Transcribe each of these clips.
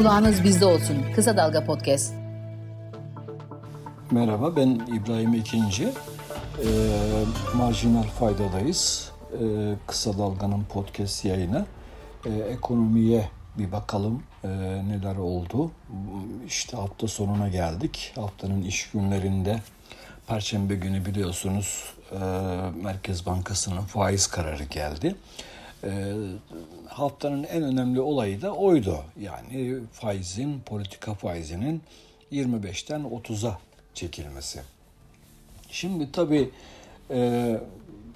Kulağınız bizde olsun. Kısa Dalga Podcast. Merhaba ben İbrahim İkinci. Ee, marjinal faydadayız. Ee, Kısa Dalga'nın podcast yayını. Ee, ekonomiye bir bakalım ee, neler oldu. İşte hafta sonuna geldik. Haftanın iş günlerinde Perşembe günü biliyorsunuz e, Merkez Bankası'nın faiz kararı geldi. E, haftanın en önemli olayı da oydu. Yani faizin, politika faizinin 25'ten 30'a çekilmesi. Şimdi tabii e,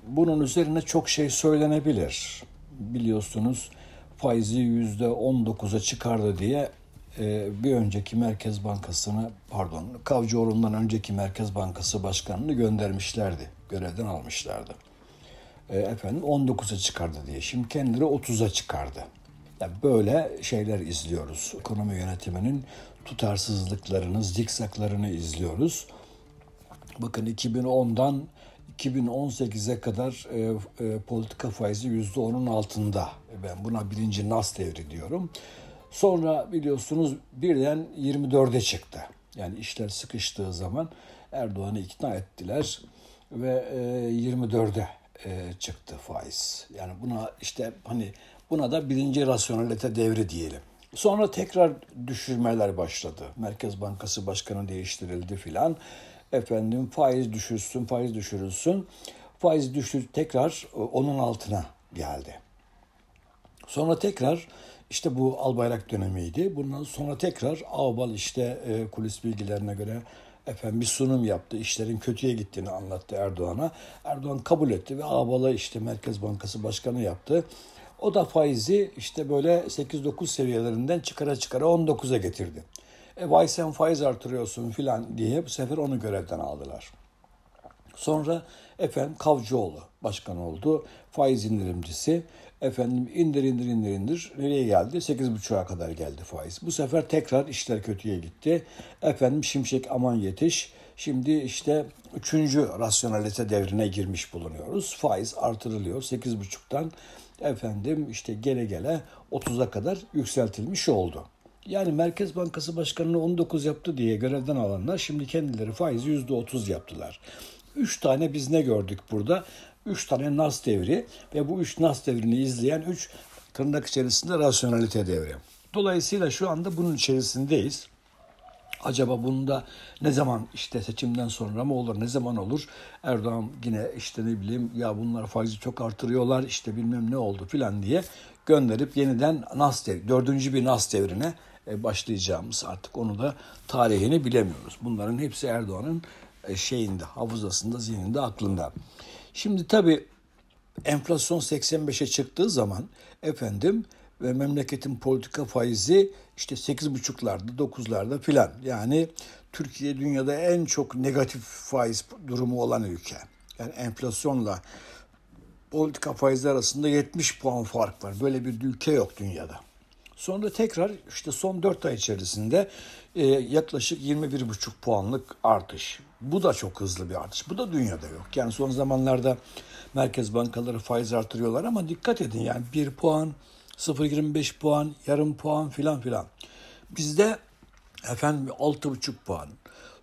bunun üzerine çok şey söylenebilir. Biliyorsunuz faizi yüzde 19'a çıkardı diye e, bir önceki Merkez Bankası'nı pardon Kavcıoğlu'ndan önceki Merkez Bankası Başkanı'nı göndermişlerdi. Görevden almışlardı. E, efendim 19'a çıkardı diye. Şimdi kendileri 30'a çıkardı. Yani böyle şeyler izliyoruz. Ekonomi yönetiminin tutarsızlıklarını, zikzaklarını izliyoruz. Bakın 2010'dan 2018'e kadar e, e, politika faizi %10'un altında. Ben buna birinci nas devri diyorum. Sonra biliyorsunuz birden 24'e çıktı. Yani işler sıkıştığı zaman Erdoğan'ı ikna ettiler ve 24'e e, çıktı faiz. Yani buna işte hani buna da birinci rasyonelite devri diyelim. Sonra tekrar düşürmeler başladı. Merkez Bankası Başkanı değiştirildi filan. Efendim faiz düşürsün, faiz düşürülsün. Faiz düşür tekrar onun altına geldi. Sonra tekrar işte bu Albayrak dönemiydi. Bundan sonra tekrar Ağbal işte e, kulis bilgilerine göre efendim bir sunum yaptı. İşlerin kötüye gittiğini anlattı Erdoğan'a. Erdoğan kabul etti ve Ağbal'a işte Merkez Bankası Başkanı yaptı. O da faizi işte böyle 8-9 seviyelerinden çıkara çıkara 19'a getirdi. E vay sen faiz artırıyorsun filan diye bu sefer onu görevden aldılar. Sonra efendim Kavcıoğlu başkan oldu. Faiz indirimcisi. Efendim indir indir indir indir. Nereye geldi? 8,5'a kadar geldi faiz. Bu sefer tekrar işler kötüye gitti. Efendim Şimşek aman yetiş. Şimdi işte üçüncü rasyonalite devrine girmiş bulunuyoruz. Faiz artırılıyor 8,5'tan efendim işte gele gele 30'a kadar yükseltilmiş oldu. Yani Merkez Bankası Başkanı'nı 19 yaptı diye görevden alanlar şimdi kendileri faizi %30 yaptılar. Üç tane biz ne gördük burada? Üç tane Nas devri ve bu üç Nas devrini izleyen üç tırnak içerisinde rasyonalite devri. Dolayısıyla şu anda bunun içerisindeyiz. Acaba bunda ne zaman işte seçimden sonra mı olur, ne zaman olur? Erdoğan yine işte ne bileyim ya bunlar faizi çok artırıyorlar işte bilmem ne oldu filan diye gönderip yeniden Nas devri, dördüncü bir Nas devrine e, başlayacağımız artık onu da tarihini bilemiyoruz. Bunların hepsi Erdoğan'ın e, şeyinde, hafızasında, zihninde, aklında. Şimdi tabii enflasyon 85'e çıktığı zaman efendim ve memleketin politika faizi işte 8,5'larda 9'larda filan. Yani Türkiye dünyada en çok negatif faiz durumu olan ülke. Yani enflasyonla politika faizi arasında 70 puan fark var. Böyle bir ülke yok dünyada. Sonra tekrar işte son 4 ay içerisinde e, yaklaşık 21,5 puanlık artış. Bu da çok hızlı bir artış. Bu da dünyada yok. Yani son zamanlarda merkez bankaları faiz artırıyorlar ama dikkat edin yani 1 puan, 0.25 puan, yarım puan filan filan. Bizde efendim 6.5 puan,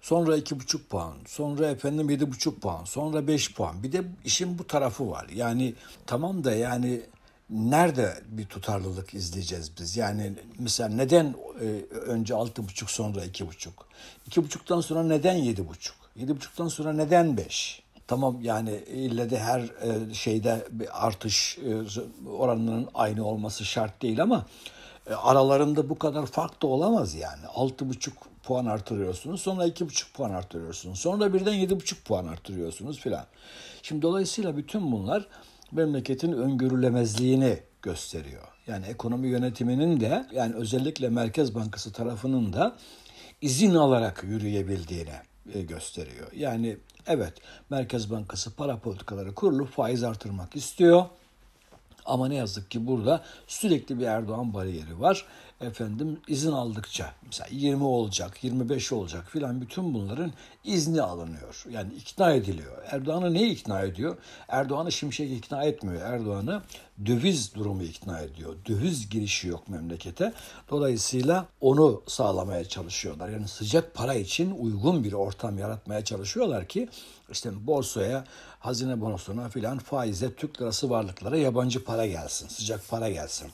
sonra 2.5 puan, sonra efendim 7.5 puan, sonra 5 puan. Bir de işin bu tarafı var. Yani tamam da yani nerede bir tutarlılık izleyeceğiz biz? Yani mesela neden e, önce altı buçuk sonra iki buçuk? İki buçuktan sonra neden yedi buçuk? Yedi buçuktan sonra neden beş? Tamam yani ille de her e, şeyde bir artış e, oranının aynı olması şart değil ama aralarında bu kadar fark da olamaz yani. Altı buçuk puan artırıyorsunuz sonra iki buçuk puan artırıyorsunuz sonra birden yedi buçuk puan artırıyorsunuz filan. Şimdi dolayısıyla bütün bunlar memleketin öngörülemezliğini gösteriyor. Yani ekonomi yönetiminin de yani özellikle Merkez Bankası tarafının da izin alarak yürüyebildiğini e, gösteriyor. Yani evet Merkez Bankası para politikaları kurulup faiz artırmak istiyor. Ama ne yazık ki burada sürekli bir Erdoğan bariyeri var. Efendim izin aldıkça mesela 20 olacak, 25 olacak filan bütün bunların izni alınıyor. Yani ikna ediliyor. Erdoğan'ı ne ikna ediyor? Erdoğan'ı Şimşek ikna etmiyor. Erdoğan'ı döviz durumu ikna ediyor. Döviz girişi yok memlekete. Dolayısıyla onu sağlamaya çalışıyorlar. Yani sıcak para için uygun bir ortam yaratmaya çalışıyorlar ki işte borsaya, hazine bonosuna filan faize, Türk lirası varlıklara yabancı para gelsin, sıcak para gelsin.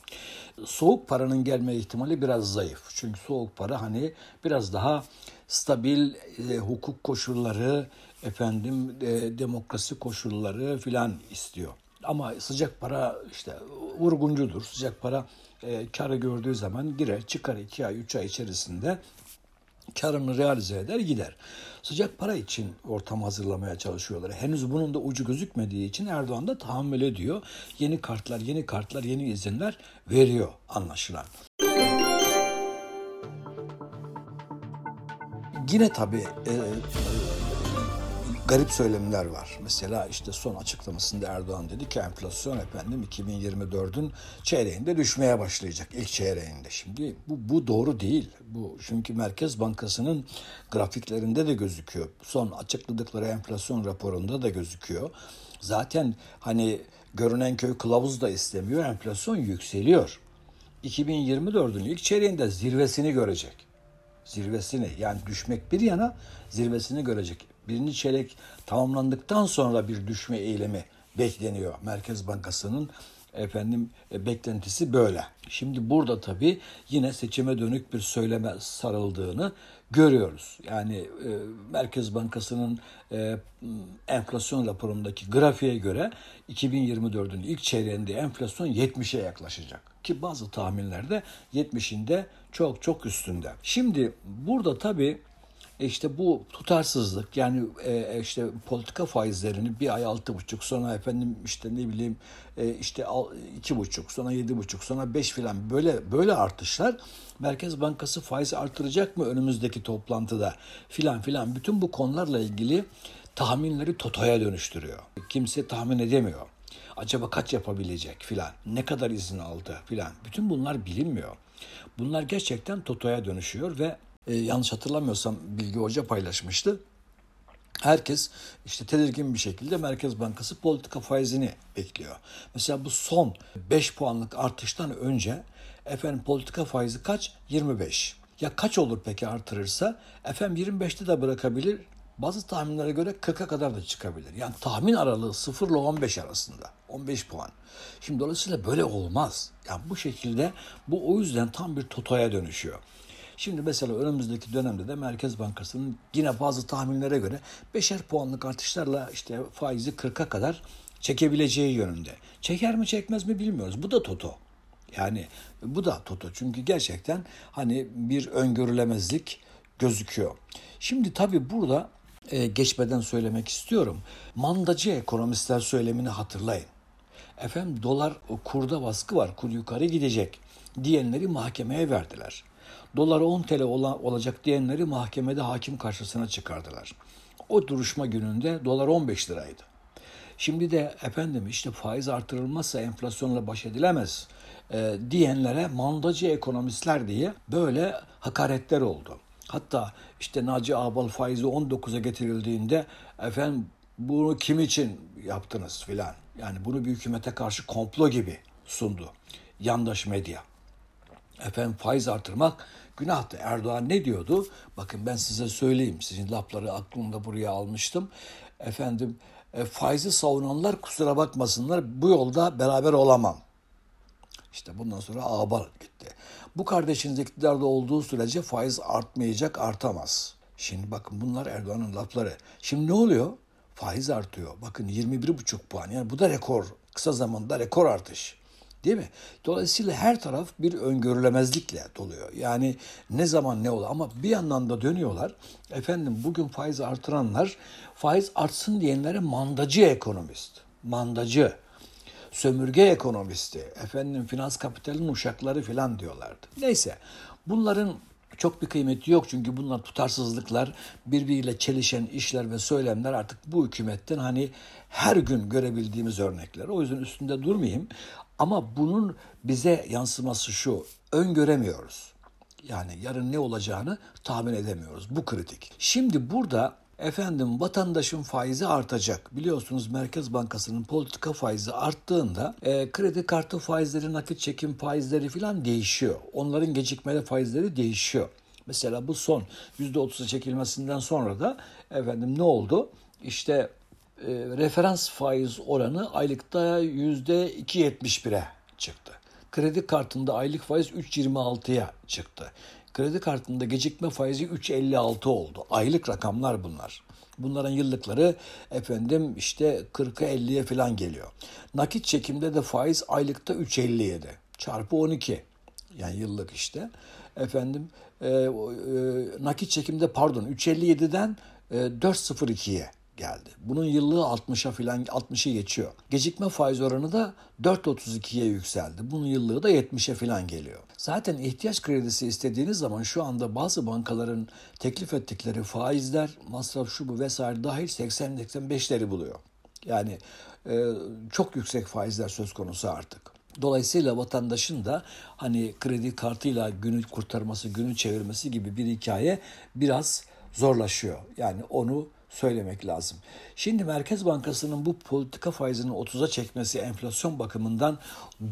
Soğuk paranın gelme ihtimali biraz zayıf. Çünkü soğuk para hani biraz daha stabil e, hukuk koşulları, efendim e, demokrasi koşulları filan istiyor. Ama sıcak para işte vurguncudur. Sıcak para e, karı gördüğü zaman girer çıkar 2 ay 3 ay içerisinde karını realize eder gider. Sıcak para için ortam hazırlamaya çalışıyorlar. Henüz bunun da ucu gözükmediği için Erdoğan da tahammül ediyor. Yeni kartlar, yeni kartlar, yeni izinler veriyor anlaşılan. Yine tabii e, garip söylemler var. Mesela işte son açıklamasında Erdoğan dedi ki enflasyon efendim 2024'ün çeyreğinde düşmeye başlayacak. ilk çeyreğinde. Şimdi bu, bu doğru değil. Bu çünkü Merkez Bankası'nın grafiklerinde de gözüküyor. Son açıkladıkları enflasyon raporunda da gözüküyor. Zaten hani görünen köy kılavuz da istemiyor. Enflasyon yükseliyor. 2024'ün ilk çeyreğinde zirvesini görecek. Zirvesini yani düşmek bir yana zirvesini görecek birinci çeyrek tamamlandıktan sonra bir düşme eğilimi bekleniyor. Merkez Bankası'nın efendim e, beklentisi böyle. Şimdi burada tabii yine seçime dönük bir söyleme sarıldığını görüyoruz. Yani e, Merkez Bankası'nın e, enflasyon raporundaki grafiğe göre 2024'ün ilk çeyreğinde enflasyon 70'e yaklaşacak. Ki bazı tahminlerde 70'inde çok çok üstünde. Şimdi burada tabii işte bu tutarsızlık yani e, işte politika faizlerini bir ay altı buçuk sonra efendim işte ne bileyim e, işte iki buçuk sonra yedi buçuk sonra beş filan böyle böyle artışlar Merkez Bankası faiz artıracak mı önümüzdeki toplantıda filan filan bütün bu konularla ilgili tahminleri totoya dönüştürüyor. Kimse tahmin edemiyor. Acaba kaç yapabilecek filan, ne kadar izin aldı filan. Bütün bunlar bilinmiyor. Bunlar gerçekten totoya dönüşüyor ve e, yanlış hatırlamıyorsam Bilgi Hoca paylaşmıştı. Herkes işte tedirgin bir şekilde Merkez Bankası politika faizini bekliyor. Mesela bu son 5 puanlık artıştan önce efendim politika faizi kaç? 25. Ya kaç olur peki artırırsa? Efendim 25'te de bırakabilir. Bazı tahminlere göre 40'a kadar da çıkabilir. Yani tahmin aralığı 0 ile 15 arasında. 15 puan. Şimdi dolayısıyla böyle olmaz. Yani bu şekilde bu o yüzden tam bir totoya dönüşüyor. Şimdi mesela önümüzdeki dönemde de Merkez Bankası'nın yine bazı tahminlere göre beşer puanlık artışlarla işte faizi 40'a kadar çekebileceği yönünde. Çeker mi çekmez mi bilmiyoruz. Bu da toto. Yani bu da toto. Çünkü gerçekten hani bir öngörülemezlik gözüküyor. Şimdi tabii burada e, geçmeden söylemek istiyorum. Mandacı ekonomistler söylemini hatırlayın. Efendim dolar kurda baskı var, kur yukarı gidecek diyenleri mahkemeye verdiler doları 10 TL olacak diyenleri mahkemede hakim karşısına çıkardılar. O duruşma gününde dolar 15 liraydı. Şimdi de efendim işte faiz artırılmazsa enflasyonla baş edilemez e, diyenlere mandacı ekonomistler diye böyle hakaretler oldu. Hatta işte Naci Ağbal faizi 19'a getirildiğinde efendim bunu kim için yaptınız filan. Yani bunu bir hükümete karşı komplo gibi sundu yandaş medya. Efendim faiz artırmak günahtı. Erdoğan ne diyordu? Bakın ben size söyleyeyim. Sizin lafları aklımda buraya almıştım. Efendim e, faizi savunanlar kusura bakmasınlar bu yolda beraber olamam. İşte bundan sonra ağbal gitti. Bu kardeşiniz iktidarda olduğu sürece faiz artmayacak, artamaz. Şimdi bakın bunlar Erdoğan'ın lafları. Şimdi ne oluyor? Faiz artıyor. Bakın 21,5 puan. Yani bu da rekor. Kısa zamanda rekor artış. Değil mi? Dolayısıyla her taraf bir öngörülemezlikle doluyor. Yani ne zaman ne olur ama bir yandan da dönüyorlar. Efendim bugün faiz artıranlar faiz artsın diyenlere mandacı ekonomist. Mandacı. Sömürge ekonomisti. Efendim finans kapitalin uşakları filan diyorlardı. Neyse bunların çok bir kıymeti yok çünkü bunlar tutarsızlıklar, birbiriyle çelişen işler ve söylemler artık bu hükümetten hani her gün görebildiğimiz örnekler. O yüzden üstünde durmayayım. Ama bunun bize yansıması şu, öngöremiyoruz. Yani yarın ne olacağını tahmin edemiyoruz. Bu kritik. Şimdi burada efendim vatandaşın faizi artacak. Biliyorsunuz Merkez Bankası'nın politika faizi arttığında e, kredi kartı faizleri, nakit çekim faizleri falan değişiyor. Onların gecikmeli faizleri değişiyor. Mesela bu son %30'a çekilmesinden sonra da efendim ne oldu? İşte e, referans faiz oranı aylıkta %2.71'e çıktı. Kredi kartında aylık faiz 3.26'ya çıktı. Kredi kartında gecikme faizi 3.56 oldu. Aylık rakamlar bunlar. Bunların yıllıkları efendim işte 40'a 50'ye falan geliyor. Nakit çekimde de faiz aylıkta 3.57 çarpı 12 yani yıllık işte. Efendim e, e, nakit çekimde pardon 3.57'den e, 4.02'ye geldi. Bunun yıllığı 60'a filan 60'ı geçiyor. Gecikme faiz oranı da 4.32'ye yükseldi. Bunun yıllığı da 70'e filan geliyor. Zaten ihtiyaç kredisi istediğiniz zaman şu anda bazı bankaların teklif ettikleri faizler, masraf şu bu vesaire dahil 80-85'leri buluyor. Yani e, çok yüksek faizler söz konusu artık. Dolayısıyla vatandaşın da hani kredi kartıyla günü kurtarması, günü çevirmesi gibi bir hikaye biraz zorlaşıyor. Yani onu söylemek lazım. Şimdi Merkez Bankası'nın bu politika faizini 30'a çekmesi enflasyon bakımından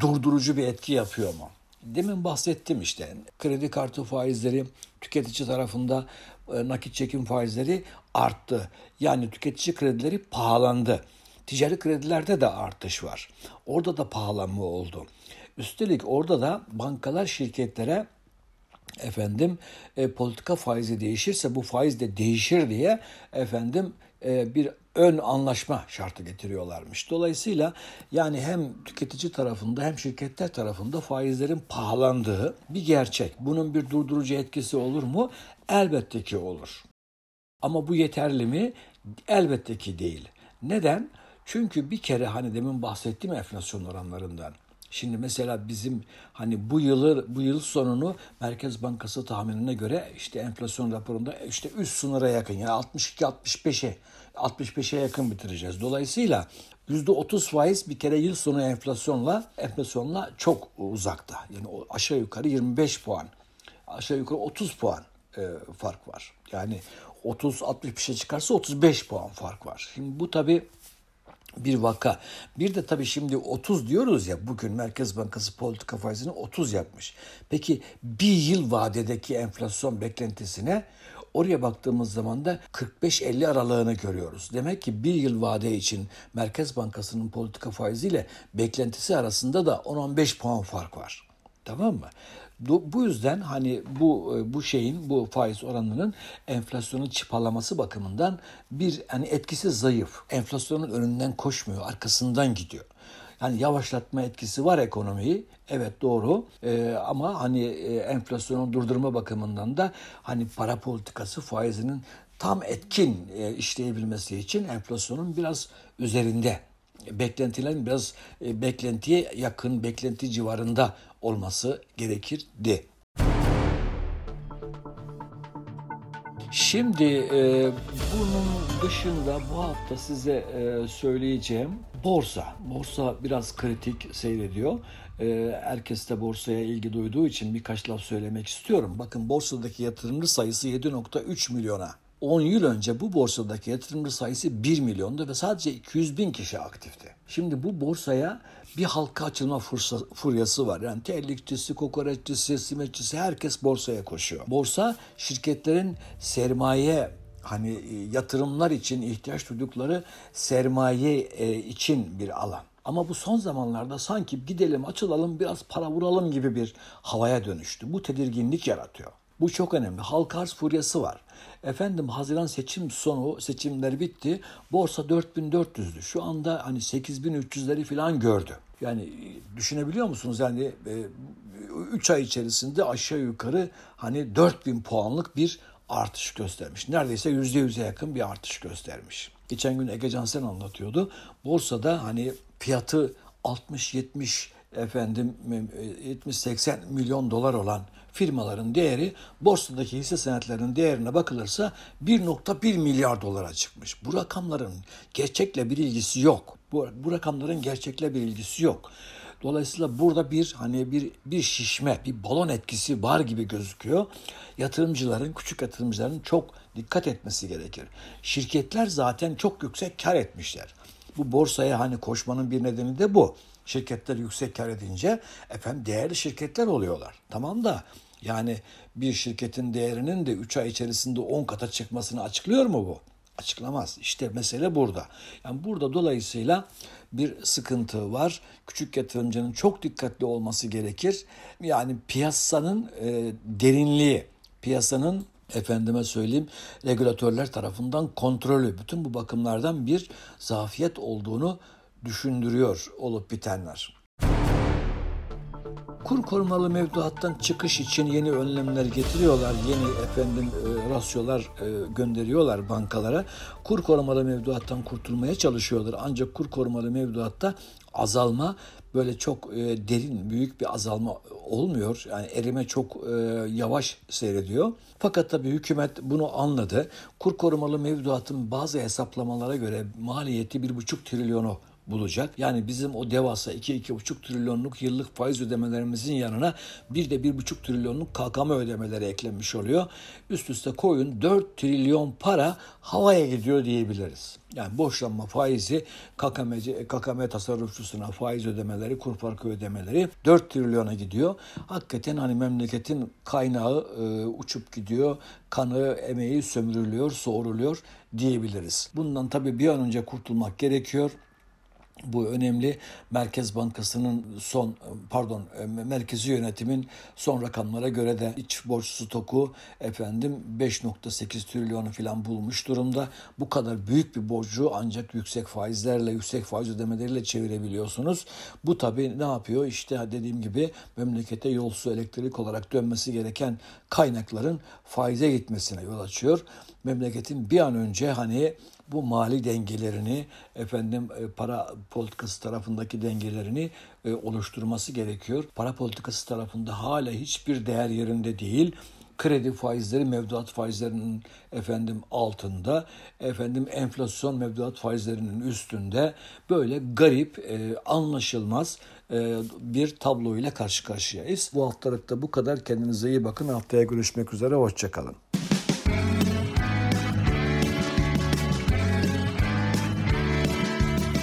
durdurucu bir etki yapıyor mu? Demin bahsettim işte kredi kartı faizleri tüketici tarafında e, nakit çekim faizleri arttı. Yani tüketici kredileri pahalandı. Ticari kredilerde de artış var. Orada da pahalanma oldu. Üstelik orada da bankalar şirketlere efendim e, politika faizi değişirse bu faiz de değişir diye efendim e, bir ön anlaşma şartı getiriyorlarmış. Dolayısıyla yani hem tüketici tarafında hem şirketler tarafında faizlerin pahalandığı bir gerçek. Bunun bir durdurucu etkisi olur mu? Elbette ki olur. Ama bu yeterli mi? Elbette ki değil. Neden? Çünkü bir kere hani demin bahsettiğim enflasyon oranlarından Şimdi mesela bizim hani bu yılı bu yıl sonunu Merkez Bankası tahminine göre işte enflasyon raporunda işte üst sınıra yakın yani 62 65'e 65'e yakın bitireceğiz. Dolayısıyla %30 faiz bir kere yıl sonu enflasyonla enflasyonla çok uzakta. Yani aşağı yukarı 25 puan. Aşağı yukarı 30 puan e, fark var. Yani 30 60 bir şey çıkarsa 35 puan fark var. Şimdi bu tabii bir vaka. Bir de tabii şimdi 30 diyoruz ya bugün Merkez Bankası politika faizini 30 yapmış. Peki bir yıl vadedeki enflasyon beklentisine oraya baktığımız zaman da 45-50 aralığını görüyoruz. Demek ki bir yıl vade için Merkez Bankası'nın politika faiziyle beklentisi arasında da 10-15 puan fark var. Tamam mı? Bu yüzden hani bu e, bu şeyin bu faiz oranının enflasyonun çıpalaması bakımından bir hani etkisi zayıf. Enflasyonun önünden koşmuyor, arkasından gidiyor. Yani yavaşlatma etkisi var ekonomiyi. Evet doğru. Ee, ama hani e, enflasyonu durdurma bakımından da hani para politikası faizinin tam etkin e, işleyebilmesi için enflasyonun biraz üzerinde beklentilerin biraz e, beklentiye yakın, beklenti civarında olması gerekirdi. Şimdi e, bunun dışında bu hafta size e, söyleyeceğim borsa. Borsa biraz kritik seyrediyor. E, herkes de borsaya ilgi duyduğu için birkaç laf söylemek istiyorum. Bakın borsadaki yatırımcı sayısı 7.3 milyona 10 yıl önce bu borsadaki yatırımcı sayısı 1 milyondu ve sadece 200 bin kişi aktifti. Şimdi bu borsaya bir halka açılma fursa, furyası var. Yani terlikçisi, kokoreççisi, simetçisi herkes borsaya koşuyor. Borsa şirketlerin sermaye hani e, yatırımlar için ihtiyaç duydukları sermaye e, için bir alan. Ama bu son zamanlarda sanki gidelim açılalım biraz para vuralım gibi bir havaya dönüştü. Bu tedirginlik yaratıyor. Bu çok önemli. Halka arz furyası var. Efendim Haziran seçim sonu seçimler bitti. Borsa 4400'dü. Şu anda hani 8300'leri falan gördü. Yani düşünebiliyor musunuz? Yani 3 e, ay içerisinde aşağı yukarı hani 4000 puanlık bir artış göstermiş. Neredeyse %100'e yakın bir artış göstermiş. Geçen gün Ege Cansen anlatıyordu. Borsada hani fiyatı 60-70 efendim 70-80 milyon dolar olan firmaların değeri borsadaki hisse senetlerinin değerine bakılırsa 1.1 milyar dolara çıkmış. Bu rakamların gerçekle bir ilgisi yok. Bu, bu rakamların gerçekle bir ilgisi yok. Dolayısıyla burada bir hani bir bir şişme, bir balon etkisi var gibi gözüküyor. Yatırımcıların, küçük yatırımcıların çok dikkat etmesi gerekir. Şirketler zaten çok yüksek kar etmişler. Bu borsaya hani koşmanın bir nedeni de bu. Şirketler yüksek kar edince efendim değerli şirketler oluyorlar. Tamam da yani bir şirketin değerinin de 3 ay içerisinde 10 kata çıkmasını açıklıyor mu bu? Açıklamaz. İşte mesele burada. Yani burada dolayısıyla bir sıkıntı var. Küçük yatırımcının çok dikkatli olması gerekir. Yani piyasanın e, derinliği, piyasanın efendime söyleyeyim regülatörler tarafından kontrolü bütün bu bakımlardan bir zafiyet olduğunu düşündürüyor olup bitenler. Kur korumalı mevduattan çıkış için yeni önlemler getiriyorlar. Yeni efendim e, rasyolar e, gönderiyorlar bankalara. Kur korumalı mevduattan kurtulmaya çalışıyorlar. Ancak kur korumalı mevduatta azalma böyle çok e, derin büyük bir azalma olmuyor. Yani erime çok e, yavaş seyrediyor. Fakat tabii hükümet bunu anladı. Kur korumalı mevduatın bazı hesaplamalara göre maliyeti bir buçuk trilyonu bulacak. Yani bizim o devasa 2-2,5 trilyonluk yıllık faiz ödemelerimizin yanına bir de 1,5 trilyonluk KKM ödemeleri eklenmiş oluyor. Üst üste koyun 4 trilyon para havaya gidiyor diyebiliriz. Yani borçlanma faizi KKM'ci, KKM tasarrufçusuna faiz ödemeleri, kur farkı ödemeleri 4 trilyona gidiyor. Hakikaten hani memleketin kaynağı e, uçup gidiyor. Kanı, emeği sömürülüyor, soğuruluyor diyebiliriz. Bundan tabii bir an önce kurtulmak gerekiyor. Bu önemli. Merkez Bankası'nın son pardon merkezi yönetimin son rakamlara göre de iç borç stoku efendim 5.8 trilyonu falan bulmuş durumda. Bu kadar büyük bir borcu ancak yüksek faizlerle, yüksek faiz ödemeleriyle çevirebiliyorsunuz. Bu tabii ne yapıyor? İşte dediğim gibi memlekete yol su elektrik olarak dönmesi gereken kaynakların faize gitmesine yol açıyor. Memleketin bir an önce hani bu mali dengelerini efendim e, para politikası tarafındaki dengelerini e, oluşturması gerekiyor. Para politikası tarafında hala hiçbir değer yerinde değil kredi faizleri mevduat faizlerinin efendim altında, efendim enflasyon mevduat faizlerinin üstünde böyle garip, e, anlaşılmaz e, bir tablo ile karşı karşıyayız. Bu haftalıkta bu kadar. Kendinize iyi bakın. Haftaya görüşmek üzere. Hoşçakalın.